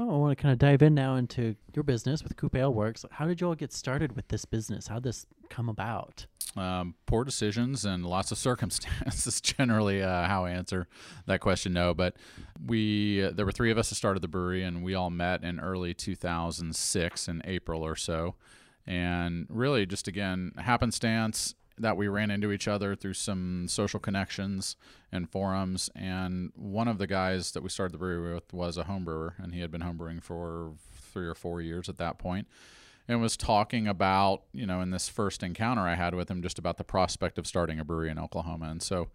Well, I want to kind of dive in now into your business with Coop Ale Works. How did you all get started with this business? How did this come about? Um, poor decisions and lots of circumstances. Generally, uh, how I answer that question. No, but we uh, there were three of us that started the brewery, and we all met in early 2006 in April or so, and really just again happenstance that we ran into each other through some social connections and forums. And one of the guys that we started the brewery with was a home brewer, and he had been homebrewing for three or four years at that point and was talking about, you know, in this first encounter I had with him, just about the prospect of starting a brewery in Oklahoma. And so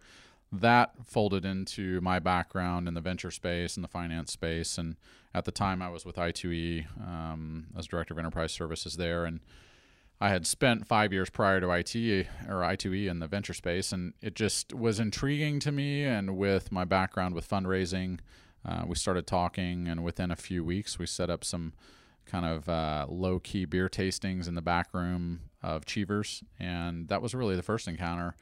that folded into my background in the venture space and the finance space. And at the time, I was with I2E um, as director of enterprise services there. And I had spent five years prior to IT or I2E in the venture space, and it just was intriguing to me. And with my background with fundraising, uh, we started talking, and within a few weeks, we set up some kind of uh, low key beer tastings in the back room of Cheevers, and that was really the first encounter.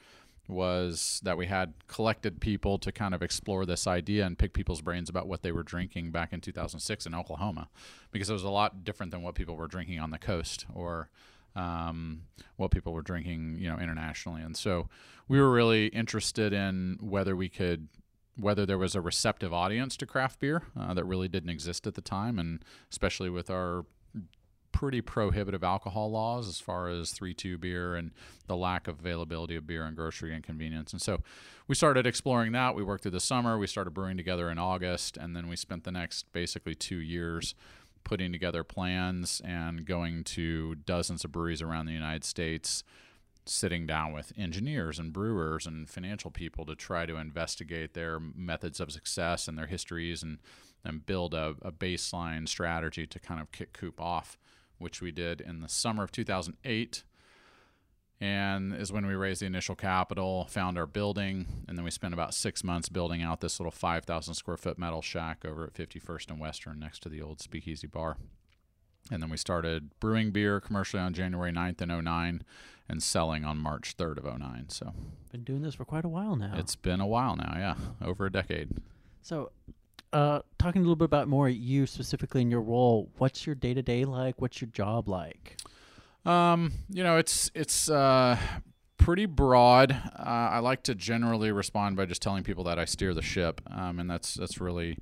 Was that we had collected people to kind of explore this idea and pick people's brains about what they were drinking back in 2006 in Oklahoma, because it was a lot different than what people were drinking on the coast or um, what people were drinking, you know, internationally. And so we were really interested in whether we could, whether there was a receptive audience to craft beer uh, that really didn't exist at the time, and especially with our pretty prohibitive alcohol laws as far as 3-2 beer and the lack of availability of beer in grocery and convenience. And so we started exploring that. We worked through the summer. We started brewing together in August, and then we spent the next basically two years putting together plans and going to dozens of breweries around the United States, sitting down with engineers and brewers and financial people to try to investigate their methods of success and their histories and, and build a, a baseline strategy to kind of kick Coop off, which we did in the summer of 2008 and is when we raised the initial capital, found our building, and then we spent about six months building out this little 5,000 square foot metal shack over at 51st and Western next to the old Speakeasy Bar. And then we started brewing beer commercially on January 9th in 09 and selling on March 3rd of 09. So, been doing this for quite a while now. It's been a while now, yeah, over a decade. So, uh, talking a little bit about more you specifically in your role, what's your day to day like? What's your job like? Um, you know, it's it's uh, pretty broad. Uh, I like to generally respond by just telling people that I steer the ship, um, and that's that's really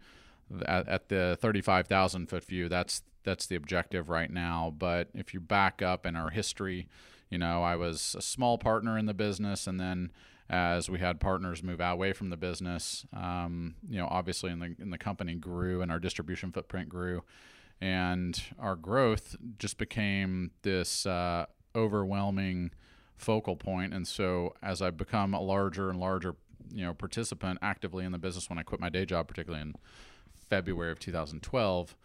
at, at the thirty-five thousand foot view. That's that's the objective right now. But if you back up in our history, you know, I was a small partner in the business, and then as we had partners move away from the business, um, you know, obviously in the in the company grew and our distribution footprint grew and our growth just became this uh, overwhelming focal point. And so, as I become a larger and larger, you know, participant actively in the business, when I quit my day job, particularly in February of 2012,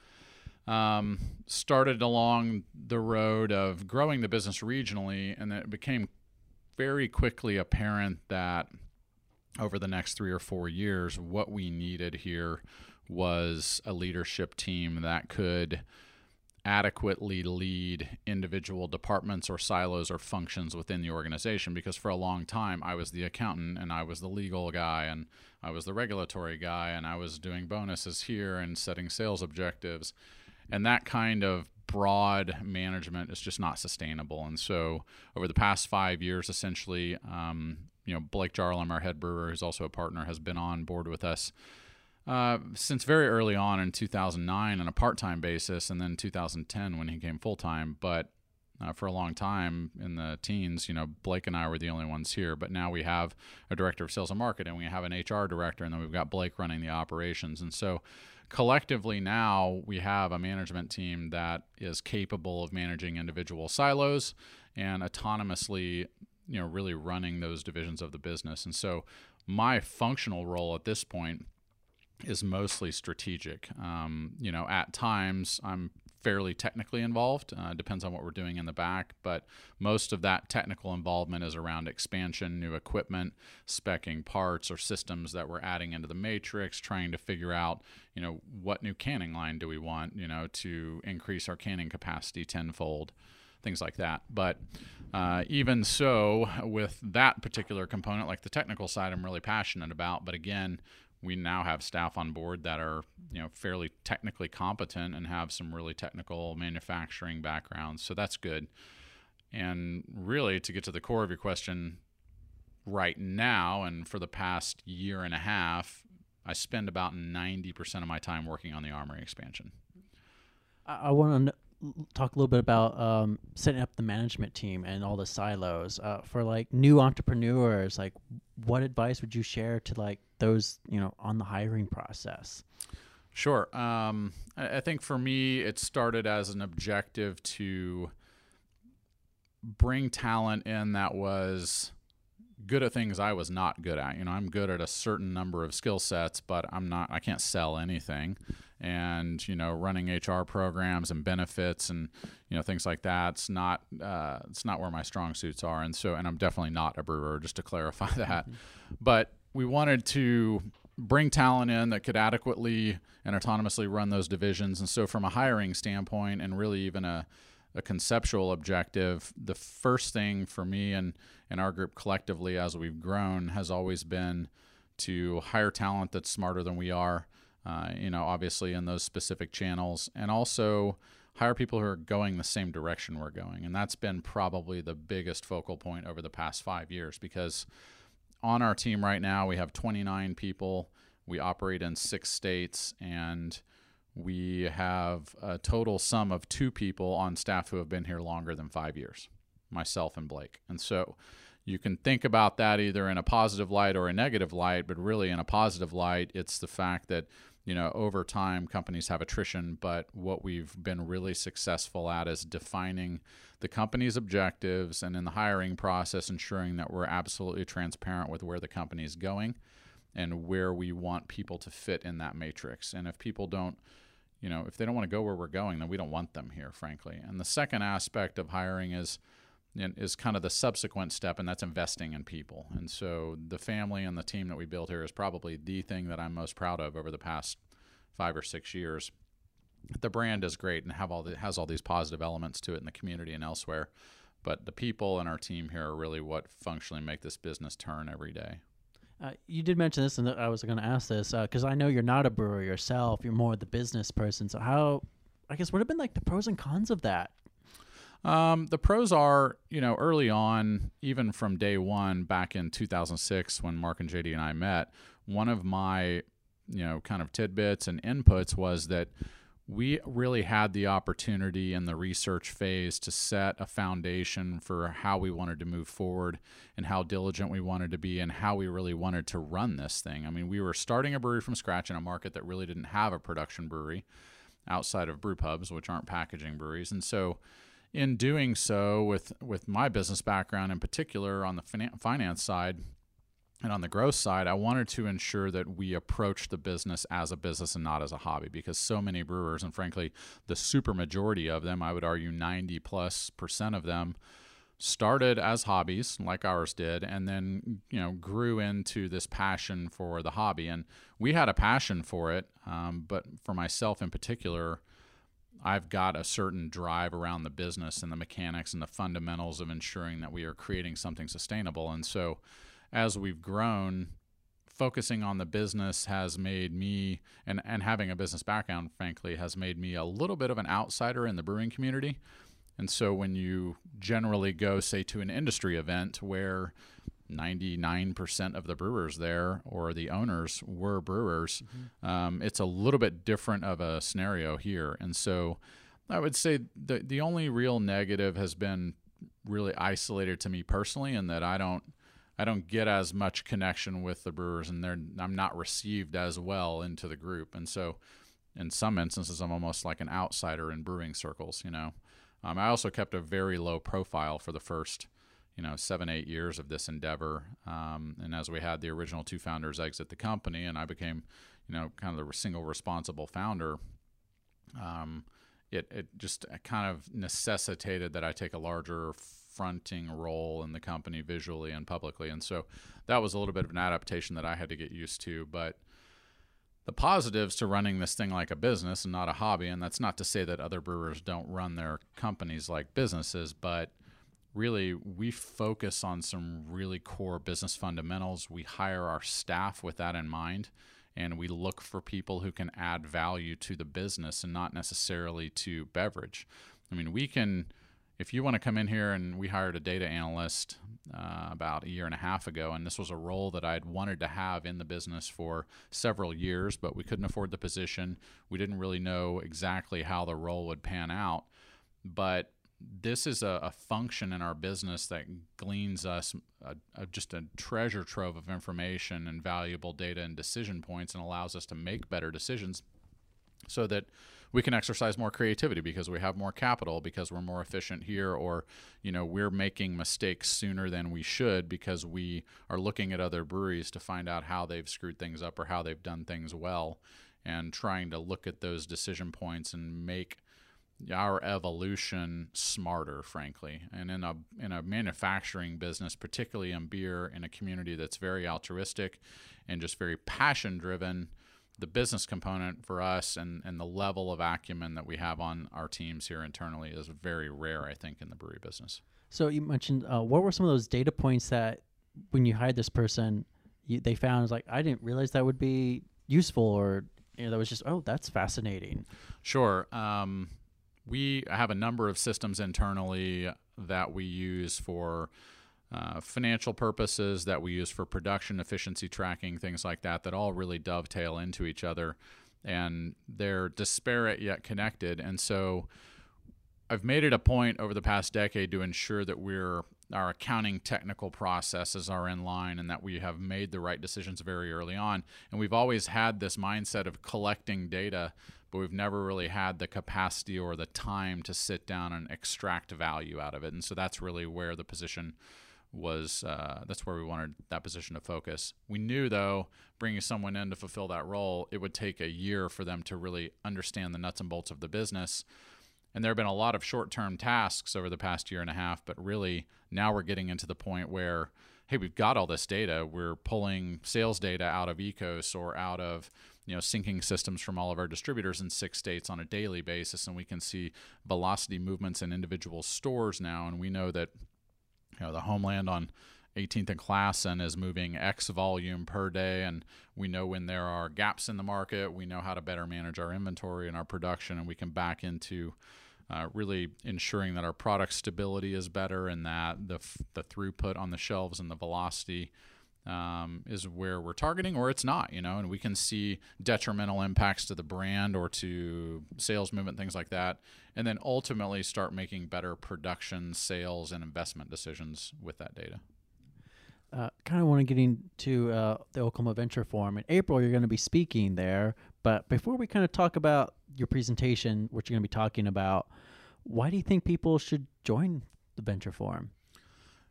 um, started along the road of growing the business regionally, and it became very quickly apparent that over the next three or four years, what we needed here was a leadership team that could adequately lead individual departments or silos or functions within the organization because for a long time I was the accountant and I was the legal guy and I was the regulatory guy and I was doing bonuses here and setting sales objectives. And that kind of broad management is just not sustainable. And so over the past five years essentially um, you know Blake Jarolim our head brewer who's also a partner has been on board with us uh, since very early on in 2009 on a part-time basis, and then 2010 when he came full-time. But uh, for a long time in the teens, you know, Blake and I were the only ones here. But now we have a director of sales and marketing, we have an HR director, and then we've got Blake running the operations. And so collectively now we have a management team that is capable of managing individual silos and autonomously, you know, really running those divisions of the business. And so my functional role at this point is mostly strategic. Um, you know, at times I'm fairly technically involved. Uh, depends on what we're doing in the back, but most of that technical involvement is around expansion, new equipment, specking parts or systems that we're adding into the matrix, trying to figure out, you know, what new canning line do we want, you know, to increase our canning capacity tenfold things like that. But uh, even so, with that particular component, like the technical side, I'm really passionate about. But again, we now have staff on board that are you know fairly technically competent and have some really technical manufacturing backgrounds. So that's good. And really, to get to the core of your question, right now and for the past year and a half, I spend about 90% of my time working on the armory expansion. I, I want to talk a little bit about um, setting up the management team and all the silos uh, for like new entrepreneurs. Like, what advice would you share to like those you know on the hiring process? Sure. Um, I, I think for me, it started as an objective to bring talent in that was good at things I was not good at. You know, I'm good at a certain number of skill sets, but I'm not. I can't sell anything. And you know, running HR programs and benefits and you know things like that. It's not. Uh, it's not where my strong suits are. And so, and I'm definitely not a brewer. Just to clarify that. Mm-hmm. But we wanted to bring talent in that could adequately and autonomously run those divisions. And so, from a hiring standpoint, and really even a a conceptual objective, the first thing for me and, and our group collectively as we've grown has always been to hire talent that's smarter than we are, uh, you know, obviously in those specific channels, and also hire people who are going the same direction we're going. And that's been probably the biggest focal point over the past five years because on our team right now, we have 29 people. We operate in six states and we have a total sum of two people on staff who have been here longer than five years, myself and Blake. And so you can think about that either in a positive light or a negative light, but really in a positive light, it's the fact that you know over time companies have attrition but what we've been really successful at is defining the company's objectives and in the hiring process ensuring that we're absolutely transparent with where the company is going and where we want people to fit in that matrix and if people don't you know, if they don't want to go where we're going, then we don't want them here, frankly. And the second aspect of hiring is is kind of the subsequent step, and that's investing in people. And so the family and the team that we built here is probably the thing that I'm most proud of over the past five or six years. The brand is great and have all the, has all these positive elements to it in the community and elsewhere, but the people and our team here are really what functionally make this business turn every day. Uh, you did mention this, and I was going to ask this because uh, I know you're not a brewer yourself. You're more the business person. So how, I guess, what have been like the pros and cons of that? Um, the pros are, you know, early on, even from day one, back in 2006 when Mark and JD and I met, one of my, you know, kind of tidbits and inputs was that we really had the opportunity in the research phase to set a foundation for how we wanted to move forward and how diligent we wanted to be and how we really wanted to run this thing. I mean, we were starting a brewery from scratch in a market that really didn't have a production brewery outside of brew pubs, which aren't packaging breweries. And so, in doing so, with, with my business background in particular on the finance side, and on the growth side, I wanted to ensure that we approach the business as a business and not as a hobby because so many brewers, and frankly, the super majority of them, I would argue 90 plus percent of them, started as hobbies like ours did and then you know grew into this passion for the hobby. And we had a passion for it um, but for myself in particular i've got a certain drive around the business and the mechanics and the fundamentals of ensuring that we are creating something sustainable. And so as we've grown, focusing on the business has made me and and having a business background frankly has made me a little bit of an outsider in the brewing community. And so when you generally go say to an industry event where 99% of the brewers there or the owners were brewers mm-hmm. um, it's a little bit different of a scenario here and so i would say the, the only real negative has been really isolated to me personally and that i don't I don't get as much connection with the brewers, and they're I'm not received as well into the group, and so in some instances I'm almost like an outsider in brewing circles. You know, um, I also kept a very low profile for the first you know seven eight years of this endeavor, um, and as we had the original two founders exit the company, and I became you know kind of the single responsible founder. Um, it, it just kind of necessitated that I take a larger fronting role in the company visually and publicly. And so that was a little bit of an adaptation that I had to get used to. But the positives to running this thing like a business and not a hobby, and that's not to say that other brewers don't run their companies like businesses, but really we focus on some really core business fundamentals. We hire our staff with that in mind. and we look for people who can add value to the business and not necessarily to beverage. I mean, we can, if you want to come in here and we hired a data analyst uh, about a year and a half ago, and this was a role that I'd wanted to have in the business for several years, but we couldn't afford the position. We didn't really know exactly how the role would pan out. But this is a, a, function in our business that gleans us a, a, just a treasure trove of information and valuable data and decision points and allows us to make better decisions so that we can exercise more creativity because we have more capital because we're more efficient here or you know we're making mistakes sooner than we should because we are looking at other breweries to find out how they've screwed things up or how they've done things well and trying to look at those decision points and make our evolution smarter, frankly. And in a in a manufacturing business, particularly in beer, in a community that's very altruistic and just very passion driven, the business component for us and, and the level of acumen that we have on our teams here internally is very rare, I think, in the brewery business. So you mentioned uh, what were some of those data points that when you hired this person, you, they found was like I didn't realize that would be useful or you know that was just oh that's fascinating. Sure. Um, we have a number of systems internally that we use for uh, financial purposes, that we use for production efficiency tracking, things like that, that all really dovetail into each other. And they're disparate yet connected. And so I've made it a point over the past decade to ensure that we're our accounting technical processes are in line and that we have made the right decisions very early on. And we've always had this mindset of collecting data but we've never really had the capacity or the time to sit down and extract value out of it. And so that's really where the position was uh, that's where we wanted that position to focus. We knew though, bringing someone in to fulfill that role, it would take a year for them to really understand the nuts and bolts of the business. And there have been a lot of short-term tasks over the past year and a half, but really now we're getting into the point where hey, we've got all this data. We're pulling sales data out of Ecos or out of you know syncing systems from all of our distributors in six states on a daily basis and we can see velocity movements in individual stores now and we know that you know the homeland on 18th and Classen is moving X volume per day, and we know when there are gaps in the market. We know how to better manage our inventory and our production, and we can back into uh, really ensuring that our product stability is better and that the, the throughput on the shelves and the velocity um, is where we're targeting, or it's not, you know, and we can see detrimental impacts to the brand or to sales movement, things like that, and then ultimately start making better production, sales, and investment decisions with that data. Uh, kind of want to get into uh, the Oklahoma Venture Forum. In April, you're going to be speaking there. But before we kind of talk about your presentation, what you're going to be talking about, why do you think people should join the Venture Forum?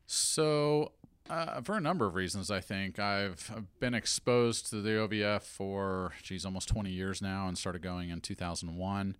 So, uh, for a number of reasons, I think I've, been exposed to the OVF for geez almost 20 years now, and started going in 2001.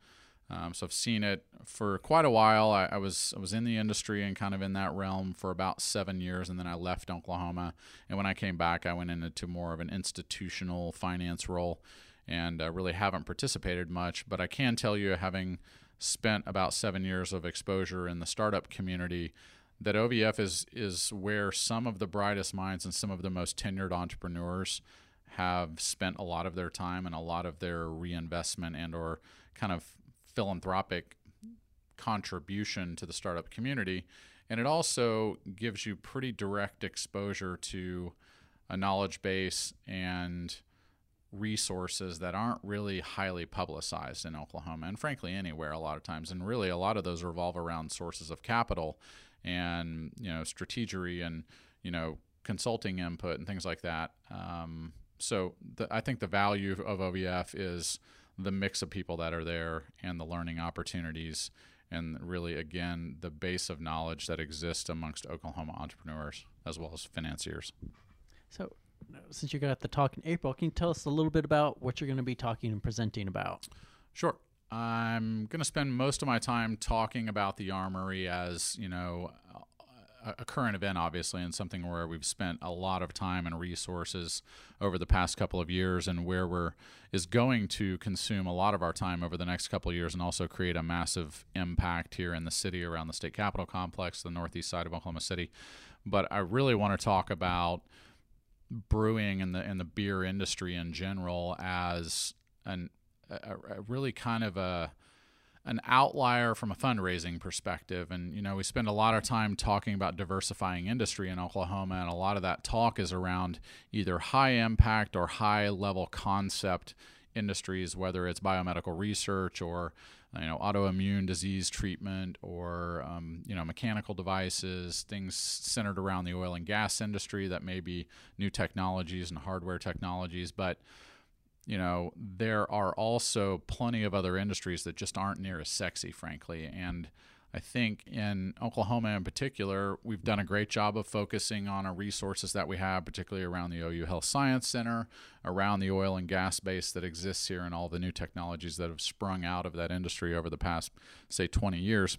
Um, so I've seen it for quite a while. I, I, was I was in the industry and kind of in that realm for about seven years, and then I left Oklahoma. And when I came back, I went into more of an institutional finance role, and uh, really haven't participated much. But I can tell you, having spent about seven years of exposure in the startup community that OVF is is where some of the brightest minds and some of the most tenured entrepreneurs have spent a lot of their time and a lot of their reinvestment and or kind of philanthropic contribution to the startup community. And it also gives you pretty direct exposure to a knowledge base and resources that aren't really highly publicized in Oklahoma and frankly anywhere a lot of times. And really a lot of those revolve around sources of capital and you know strategy and you know consulting input and things like that. Um, so the, I think the value of OVF is the mix of people that are there and the learning opportunities and really again the base of knowledge that exists amongst Oklahoma entrepreneurs as well as financiers. So since you got the talk in April, can you tell us a little bit about what you're going to be talking and presenting about? Sure. I'm going to spend most of my time talking about the armory as, you know, a, current event, obviously, and something where we've spent a lot of time and resources over the past couple of years, and where we're is going to consume a lot of our time over the next couple of years, and also create a massive impact here in the city around the state capitol complex, the northeast side of Oklahoma City. But I really want to talk about brewing and the and the beer industry in general as an a, a really kind of a an outlier from a fundraising perspective. And, you know, we spend a lot of time talking about diversifying industry in Oklahoma, and a lot of that talk is around either high impact or high level concept industries, whether it's biomedical research or, you know, autoimmune disease treatment or, um, you know, mechanical devices, things centered around the oil and gas industry that may be new technologies and hardware technologies. But, you know, there are also plenty of other industries that just aren't near as sexy, frankly. And I think in Oklahoma in particular, we've done a great job of focusing on our resources that we have, particularly around the OU Health Science Center, around the oil and gas base that exists here, and all the new technologies that have sprung out of that industry over the past, say, 20 years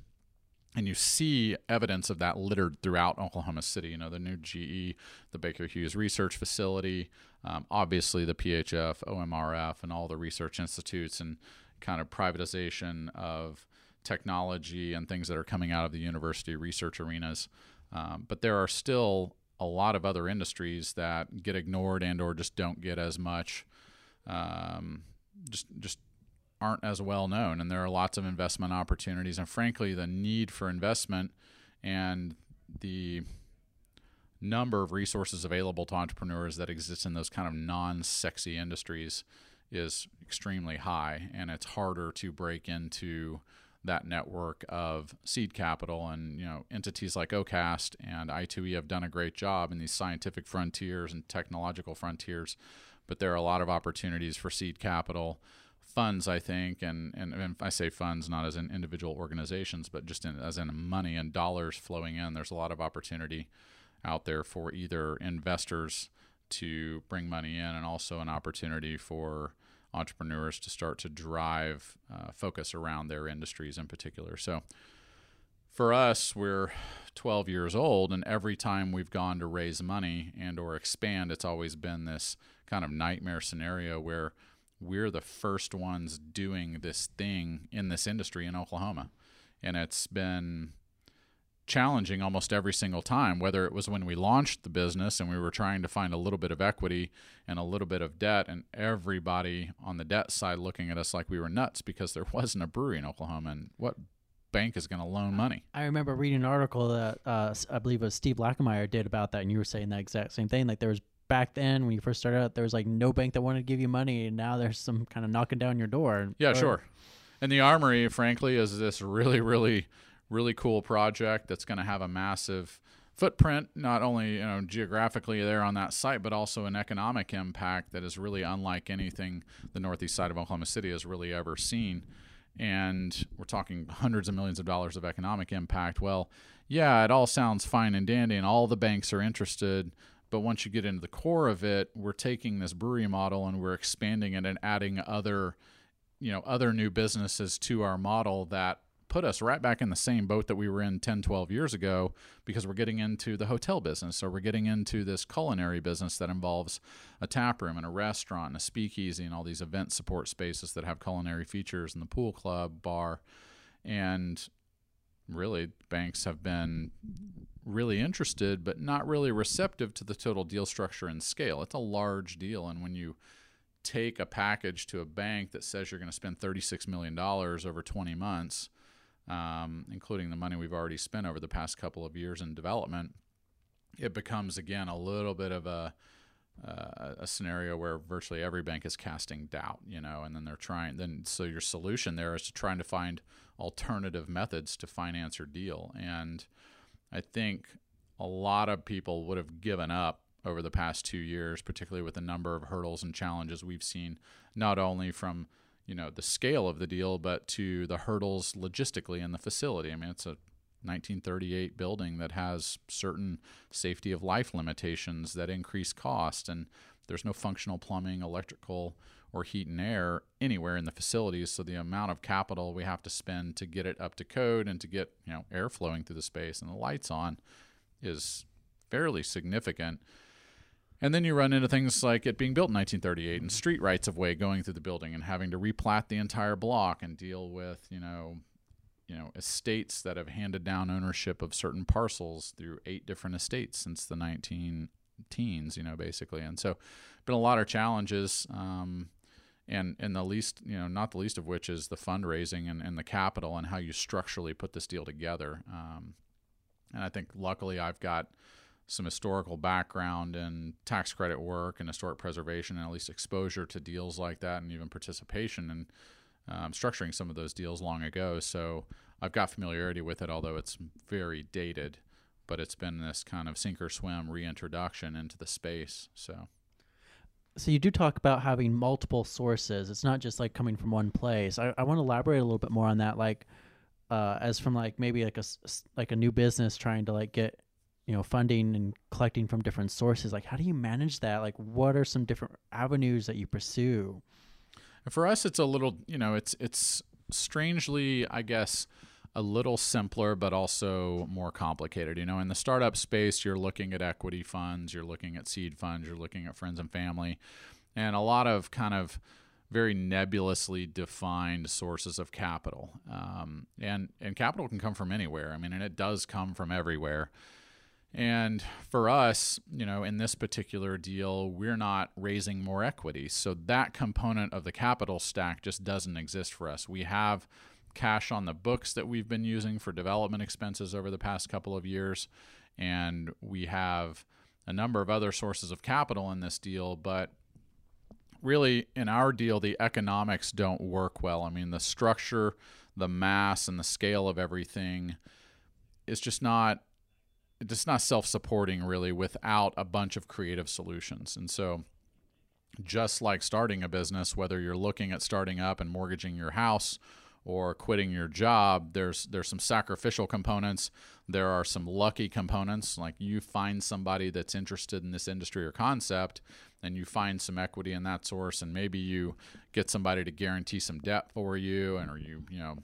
and you see evidence of that littered throughout Oklahoma City. You know, the new GE, the Baker Hughes Research Facility, um, obviously the PHF, OMRF, and all the research institutes, and kind of privatization of technology and things that are coming out of the university research arenas. Um, but there are still a lot of other industries that get ignored and or just don't get as much um, just just aren't as well known, and there are lots of investment opportunities. And frankly, the need for investment and the number of resources available to entrepreneurs that exist in those kind of non-sexy industries is extremely high, and it's harder to break into that network of seed capital and you know entities like OCAST and I2E have done a great job in these scientific frontiers and technological frontiers, but there are a lot of opportunities for seed capital funds, I think, and, and, and I say funds not as in individual organizations, but just in, as in money and dollars flowing in. There's a lot of opportunity out there for either investors to bring money in and also an opportunity for entrepreneurs to start to drive uh, focus around their industries in particular. So for us, we're 12 years old, and every time we've gone to raise money and or expand, it's always been this kind of nightmare scenario where we're the first ones doing this thing in this industry in Oklahoma. And it's been challenging almost every single time, whether it was when we launched the business and we were trying to find a little bit of equity and a little bit of debt, and everybody on the debt side looking at us like we were nuts because there wasn't a brewery in Oklahoma. And what bank is going to loan money? I remember reading an article that uh, I believe it was Steve Lackmeyer did about that, and you were saying that exact same thing. Like there was back then when you first started out, there was like no bank that wanted to give you money, and now there's some kind of knocking down your door. Yeah, or, sure. And the Armory, frankly, is this really, really, really cool project that's going to have a massive footprint, not only you know geographically there on that site, but also an economic impact that is really unlike anything the northeast side of Oklahoma City has really ever seen. And we're talking hundreds of millions of dollars of economic impact. Well, yeah, it all sounds fine and dandy, and all the banks are interested but once you get into the core of it, we're taking this brewery model and we're expanding it and adding other, you know, other new businesses to our model that put us right back in the same boat that we were in 10, 12 years ago because we're getting into the hotel business. So we're getting into this culinary business that involves a tap room and a restaurant and a speakeasy and all these event support spaces that have culinary features and the pool club, bar. And really, banks have been really interested, but not really receptive to the total deal structure and scale. It's a large deal. And when you take a package to a bank that says you're going to spend $36 million over 20 months, um, including the money we've already spent over the past couple of years in development, it becomes, again, a little bit of a uh, a scenario where virtually every bank is casting doubt, you know, and then they're trying. Then so your solution there is to trying to find alternative methods to finance your deal, and I think a lot of people would have given up over the past two years, particularly with the number of hurdles and challenges we've seen, not only from you know the scale of the deal, but to the hurdles logistically in the facility. I mean, it's a 1938 building that has certain safety of life limitations that increase cost, and there's no functional plumbing, electrical, or heat and air anywhere in the facilities. So the amount of capital we have to spend to get it up to code and to get you know air flowing through the space and the lights on is fairly significant. And then you run into things like it being built in 1938 and street rights of way going through the building and having to replat the entire block and deal with, you know, you know, estates that have handed down ownership of certain parcels through eight different estates since the 19 teens, you know, basically. And so, been a lot of challenges. Um, and and the least you know not the least of which is the fundraising and, and the capital and how you structurally put this deal together um, and I think luckily I've got some historical background in tax credit work and historic preservation and at least exposure to deals like that and even participation in um, structuring some of those deals long ago so I've got familiarity with it although it's very dated but it's been this kind of sink or swim reintroduction into the space so so you do talk about having multiple sources. It's not just like coming from one place. I, I want to elaborate a little bit more on that. Like, uh, as from like maybe like a like a new business trying to like get you know funding and collecting from different sources. Like, how do you manage that? Like, what are some different avenues that you pursue? For us, it's a little you know it's it's strangely I guess a little simpler, but also more complicated. You know, in the startup space, you're looking at equity funds, you're looking at seed funds, you're looking at friends and family, and a lot of kind of very nebulously defined sources of capital. Um, and and capital can come from anywhere. I mean, and it does come from everywhere. And for us, you know, in this particular deal, we're not raising more equity. So that component of the capital stack just doesn't exist for us. We have cash on the books that we've been using for development expenses over the past couple of years. And we have a number of other sources of capital in this deal, but really in our deal, the economics don't work well. I mean, the structure, the mass, and the scale of everything is just not just not self-supporting really without a bunch of creative solutions. And so just like starting a business, whether you're looking at starting up and mortgaging your house or quitting your job, there's there's some sacrificial components. There are some lucky components, like you find somebody that's interested in this industry or concept, and you find some equity in that source, and maybe you get somebody to guarantee some debt for you, and or you you know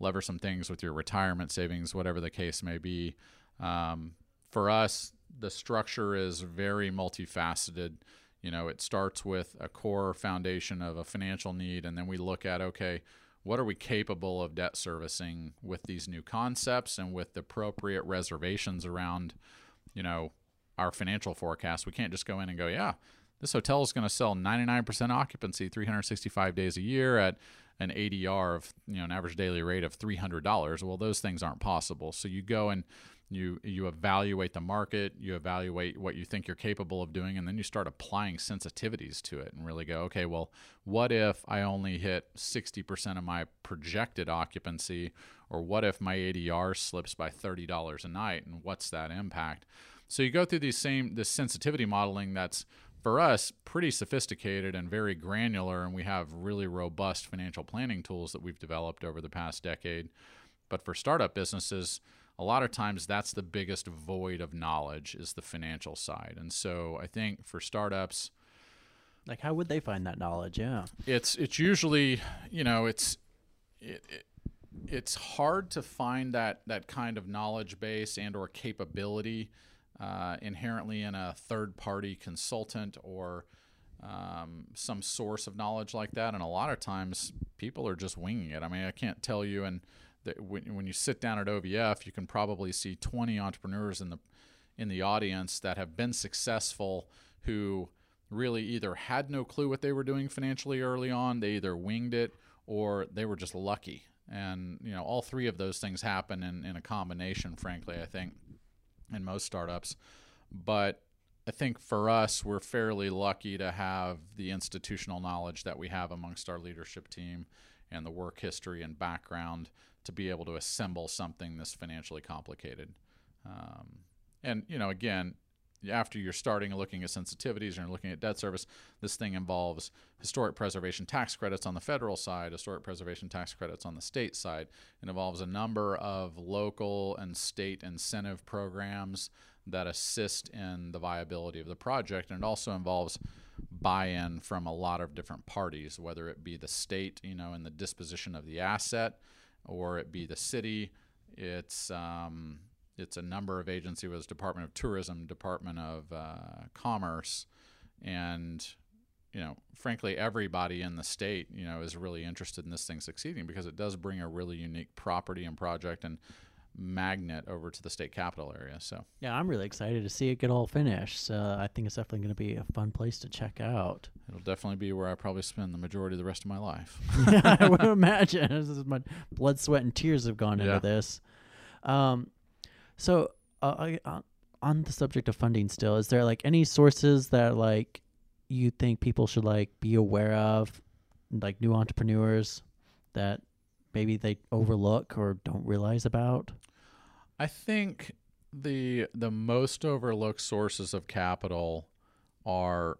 lever some things with your retirement savings, whatever the case may be. Um, for us, the structure is very multifaceted. You know, it starts with a core foundation of a financial need, and then we look at okay what are we capable of debt servicing with these new concepts and with the appropriate reservations around, you know, our financial forecast. We can't just go in and go, yeah, this hotel is going to sell 99% occupancy 365 days a year at an ADR of, you know, an average daily rate of $300. Well, those things aren't possible. So you go and you you evaluate the market you evaluate what you think you're capable of doing and then you start applying sensitivities to it and really go okay well what if i only hit 60% of my projected occupancy? Or what if my adr slips by $30 a night? And what's that impact? So you go through these same this sensitivity modeling that's for us pretty sophisticated and very granular and we have really robust financial planning tools that we've developed over the past decade. But for startup businesses a lot of times that's the biggest void of knowledge is the financial side. And so I think for startups, like how would they find that knowledge? Yeah, it's it's usually you know it's it, it it's hard to find that that kind of knowledge base and or capability uh, inherently in a third party consultant or um, some source of knowledge like that. And a lot of times people are just winging it. I mean, I can't tell you and that when, when you sit down at OVF, you can probably see 20 entrepreneurs in the in the audience that have been successful who really either had no clue what they were doing financially early on, they either winged it or they were just lucky. And you know, all three of those things happen in, in a combination, frankly, I think, in most startups. But I think for us, we're fairly lucky to have the institutional knowledge that we have amongst our leadership team and the work history and background to be able to assemble something this financially complicated. Um, and you know, again, after you're starting looking at sensitivities and looking at debt service, this thing involves historic preservation tax credits on the federal side, historic preservation tax credits on the state side. It involves a number of local and state incentive programs that assist in the viability of the project, and it also involves buy-in from a lot of different parties, whether it be the state, you know, in the disposition of the asset, or it be the city. It's um, it's a number of agencies, was Department of Tourism, Department of uh, Commerce, and you know, frankly, everybody in the state, you know, is really interested in this thing succeeding because it does bring a really unique property and project and magnet over to the state capital area. So Yeah, I'm really excited to see it get all finished. So I think it's definitely going to be a fun place to check out. it'll definitely be where I probably spend the majority of the rest of my life. yeah, I would imagine. This is my blood, sweat, and tears have gone Yeah. into this. Um, so uh, I, uh, on the subject of funding, still, is there like any sources that like you think people should like be aware of, like new entrepreneurs that maybe they overlook or don't realize about? I think the the most overlooked sources of capital are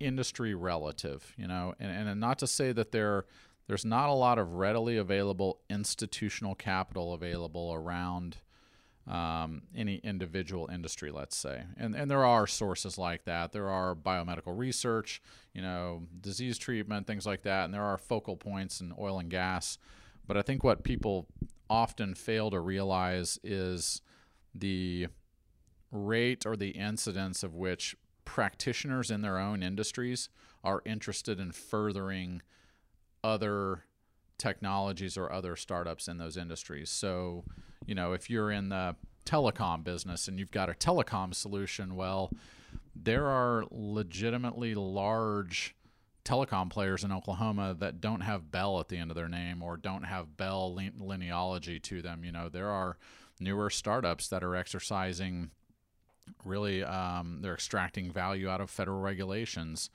industry relative, you know, and, and not to say that there there's not a lot of readily available institutional capital available around um, any individual industry, let's say. And, and there are sources like that. There are biomedical research, you know, disease treatment, things like that. And there are focal points in oil and gas. But I think what people often fail to realize is the rate or the incidence of which practitioners in their own industries are interested in furthering other technologies or other startups in those industries. So, you know, if you're in the telecom business and you've got a telecom solution, well, there are legitimately large telecom players in Oklahoma that don't have Bell at the end of their name or don't have Bell line- lineology to them. You know, there are newer startups that are exercising really, um, they're extracting value out of federal regulations.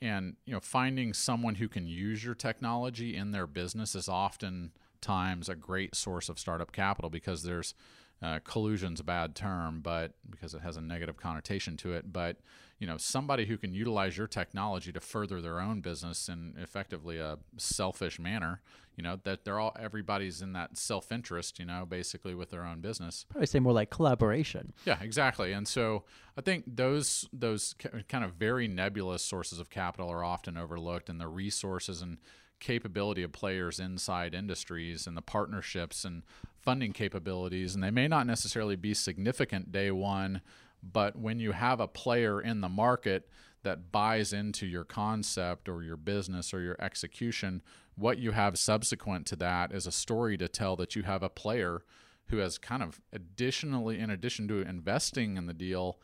And, you know, finding someone who can use your technology in their business is oftentimes a great source of startup capital because there's uh, collusion's a bad term, but because it has a negative connotation to it. But you know, somebody who can utilize your technology to further their own business in effectively a selfish manner. You know that they're all everybody's in that self interest. You know, basically with their own business. Probably say more like collaboration. Yeah, exactly. And so I think those those kind of very nebulous sources of capital are often overlooked, and the resources and capability of players inside industries and the partnerships and funding capabilities, and they may not necessarily be significant day one, but when you have a player in the market that buys into your concept or your business or your execution, what you have subsequent to that is a story to tell that you have a player who has kind of additionally, in addition to investing in the deal,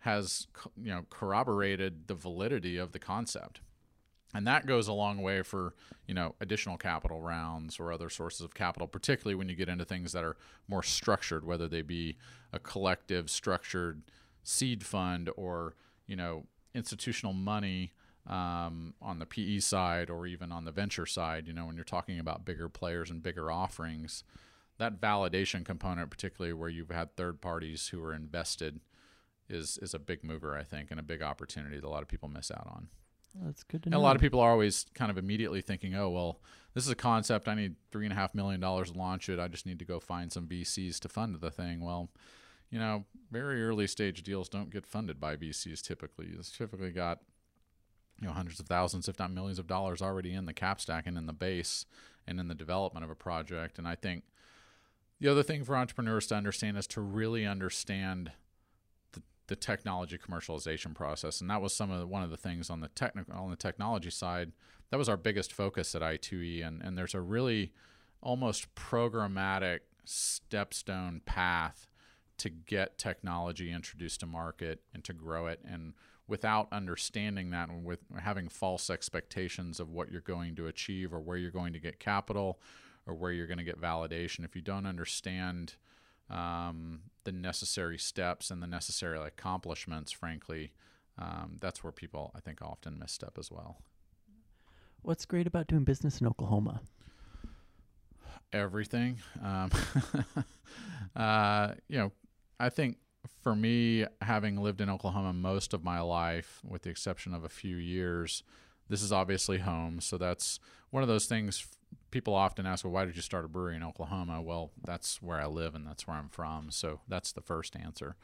has you know corroborated the validity of the concept. And that goes a long way for you know additional capital rounds or other sources of capital particularly when you get into things that are more structured whether they be a collective structured seed fund or you know institutional money um, on the PE side or even on the venture side you know when you're talking about bigger players and bigger offerings that validation component particularly where you've had third parties who are invested is is a big mover I think and a big opportunity that a lot of people miss out on That's good to and know. a lot of people are always kind of immediately thinking, oh, well, this is a concept. I need three and a half million dollars to launch it. I just need to go find some VCs to fund the thing. Well, you know, very early stage deals don't get funded by VCs typically. It's typically got, you know, hundreds of thousands, if not millions of dollars already in the cap stack and in the base and in the development of a project. And I think the other thing for entrepreneurs to understand is to really understand the, the technology commercialization process, and that was some of the, one of the things on the technical on the technology side. That was our biggest focus at I2E, and and there's a really almost programmatic stepstone path to get technology introduced to market and to grow it and without understanding that and with having false expectations of what you're going to achieve or where you're going to get capital or where you're going to get validation if you don't understand um, the necessary steps and the necessary accomplishments frankly um, that's where people i think often misstep as well What's great about doing business in Oklahoma? everything. Um, uh, you know, I think for me, having lived in Oklahoma most of my life, with the exception of a few years, this is obviously home. So that's one of those things people often ask, well, why did you start a brewery in Oklahoma? Well, that's where I live and that's where I'm from. So that's the first answer.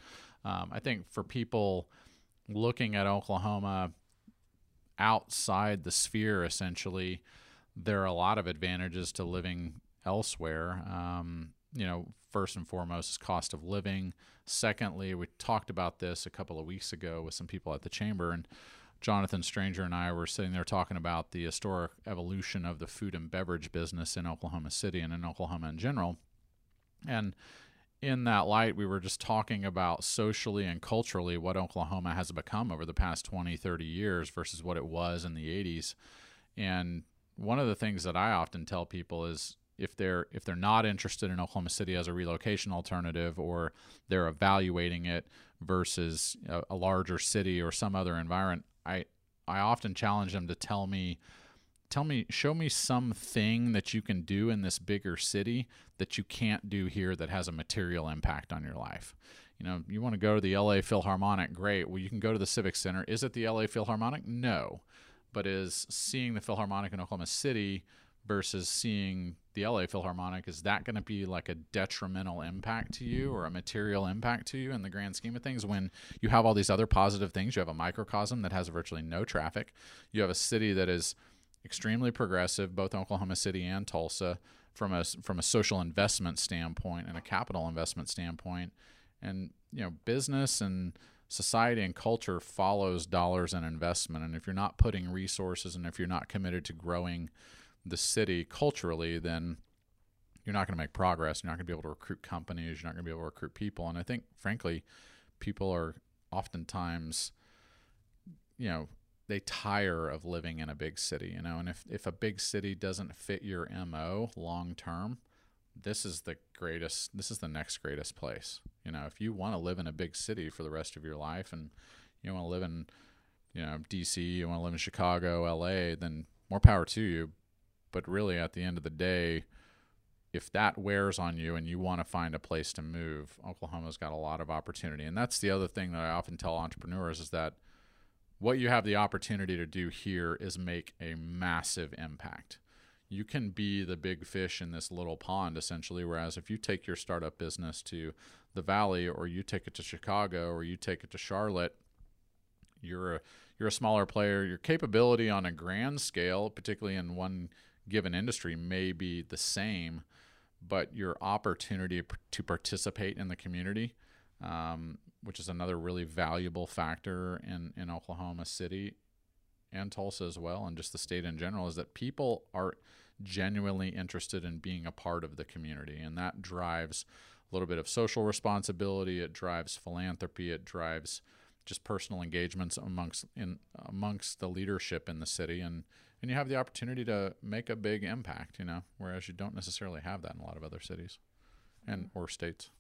Um, I think for people looking at Oklahoma outside the sphere, essentially, there are a lot of advantages to living elsewhere. Um, you know, first and foremost is cost of living. Secondly, we talked about this a couple of weeks ago with some people at the chamber, and Jonathan Stranger and I were sitting there talking about the historic evolution of the food and beverage business in Oklahoma City and in Oklahoma in general. And in that light, we were just talking about socially and culturally what Oklahoma has become over the past 20, 30 years versus what it was in the 80s. And one of the things that I often tell people is if they're if they're not interested in Oklahoma City as a relocation alternative or they're evaluating it versus a, a larger city or some other environment, I I often challenge them to tell me tell me show me something that you can do in this bigger city that you can't do here that has a material impact on your life. You know you want to go to the la philharmonic great. Well you can go to the civic center. Is it the la philharmonic? No. But is seeing the philharmonic in oklahoma city versus seeing the la philharmonic is that going to be like a detrimental impact to you or a material impact to you in the grand scheme of things when you have all these other positive things you have a microcosm that has virtually no traffic you have a city that is extremely progressive, both Oklahoma City and Tulsa, from a from a social investment standpoint and a capital investment standpoint. And you know, business and society and culture follows dollars and investment. And if you're not putting resources and if you're not committed to growing the city culturally, then you're not going to make progress. You're not going to be able to recruit companies. You're not going to be able to recruit people. And I think, frankly, people are oftentimes, you know, they tire of living in a big city, you know. And if if a big city doesn't fit your mo long term, this is the greatest. This is the next greatest place. You know, if you want to live in a big city for the rest of your life, and you want to live in, you know, D.C., you want to live in Chicago, L.A., then more power to you. But really, at the end of the day, if that wears on you and you want to find a place to move, Oklahoma's got a lot of opportunity. And that's the other thing that I often tell entrepreneurs is that what you have the opportunity to do here is make a massive impact. You can be the big fish in this little pond, essentially. Whereas if you take your startup business to the Valley, or you take it to Chicago, or you take it to Charlotte, you're a you're a smaller player. Your capability on a grand scale, particularly in one given industry, may be the same, but your opportunity to participate in the community um, which is another really valuable factor in, in Oklahoma City and Tulsa as well, and just the state in general, is that people are genuinely interested in being a part of the community. And that drives a little bit of social responsibility, it drives philanthropy, it drives just personal engagements amongst in amongst the leadership in the city and and you have the opportunity to make a big impact, you know, whereas you don't necessarily have that in a lot of other cities and or states.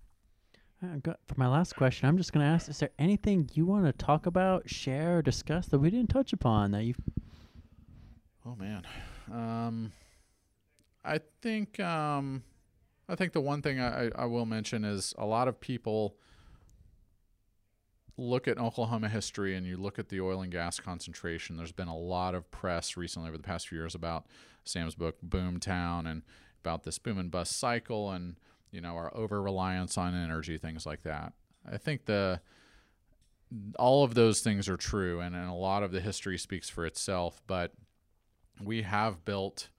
For my last question, I'm just going to ask: Is there anything you want to talk about, share, or discuss that we didn't touch upon that you? Oh man, um, I think um, I think the one thing I, I will mention is a lot of people look at Oklahoma history and you look at the oil and gas concentration. There's been a lot of press recently over the past few years about Sam's book Boomtown and about this boom and bust cycle and you know, our over reliance on energy, things like that. I think the all of those things are true, and, and a lot of the history speaks for itself. But we have built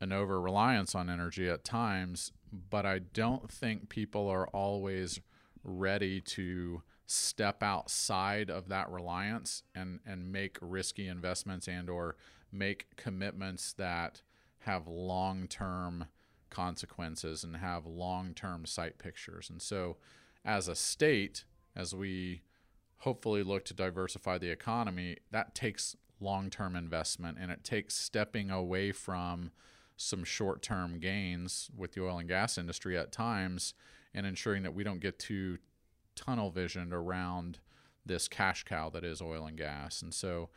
an over reliance on energy at times, but I don't think people are always ready to step outside of that reliance and and make risky investments and or make commitments that have long-term consequences and have long term sight pictures. And so, as a state, as we hopefully look to diversify the economy, that takes long term investment and it takes stepping away from some short term gains with the oil and gas industry at times and ensuring that we don't get too tunnel visioned around this cash cow that is oil and gas. And so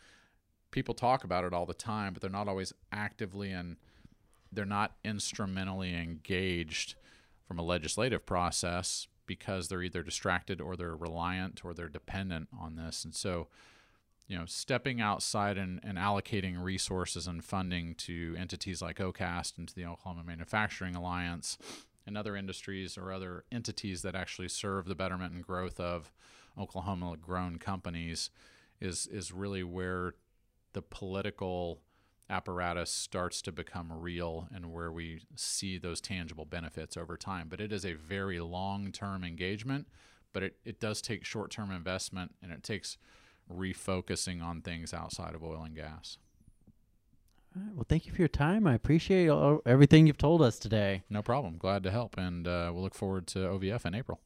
people talk about it all the time, but they're not always actively and they're not instrumentally engaged from a legislative process because they're either distracted or they're reliant or they're dependent on this. And so, you know, stepping outside and, and allocating resources and funding to entities like OCAST and to the Oklahoma Manufacturing Alliance and other industries or other entities that actually serve the betterment and growth of Oklahoma grown companies is is really where the political apparatus starts to become real and where we see those tangible benefits over time. But it is a very long term engagement, but it, it does take short term investment and it takes refocusing on things outside of oil and gas. Right, well, thank you for your time. I appreciate everything you've told us today. No problem. Glad to help, and uh, we'll look forward to OVF in April.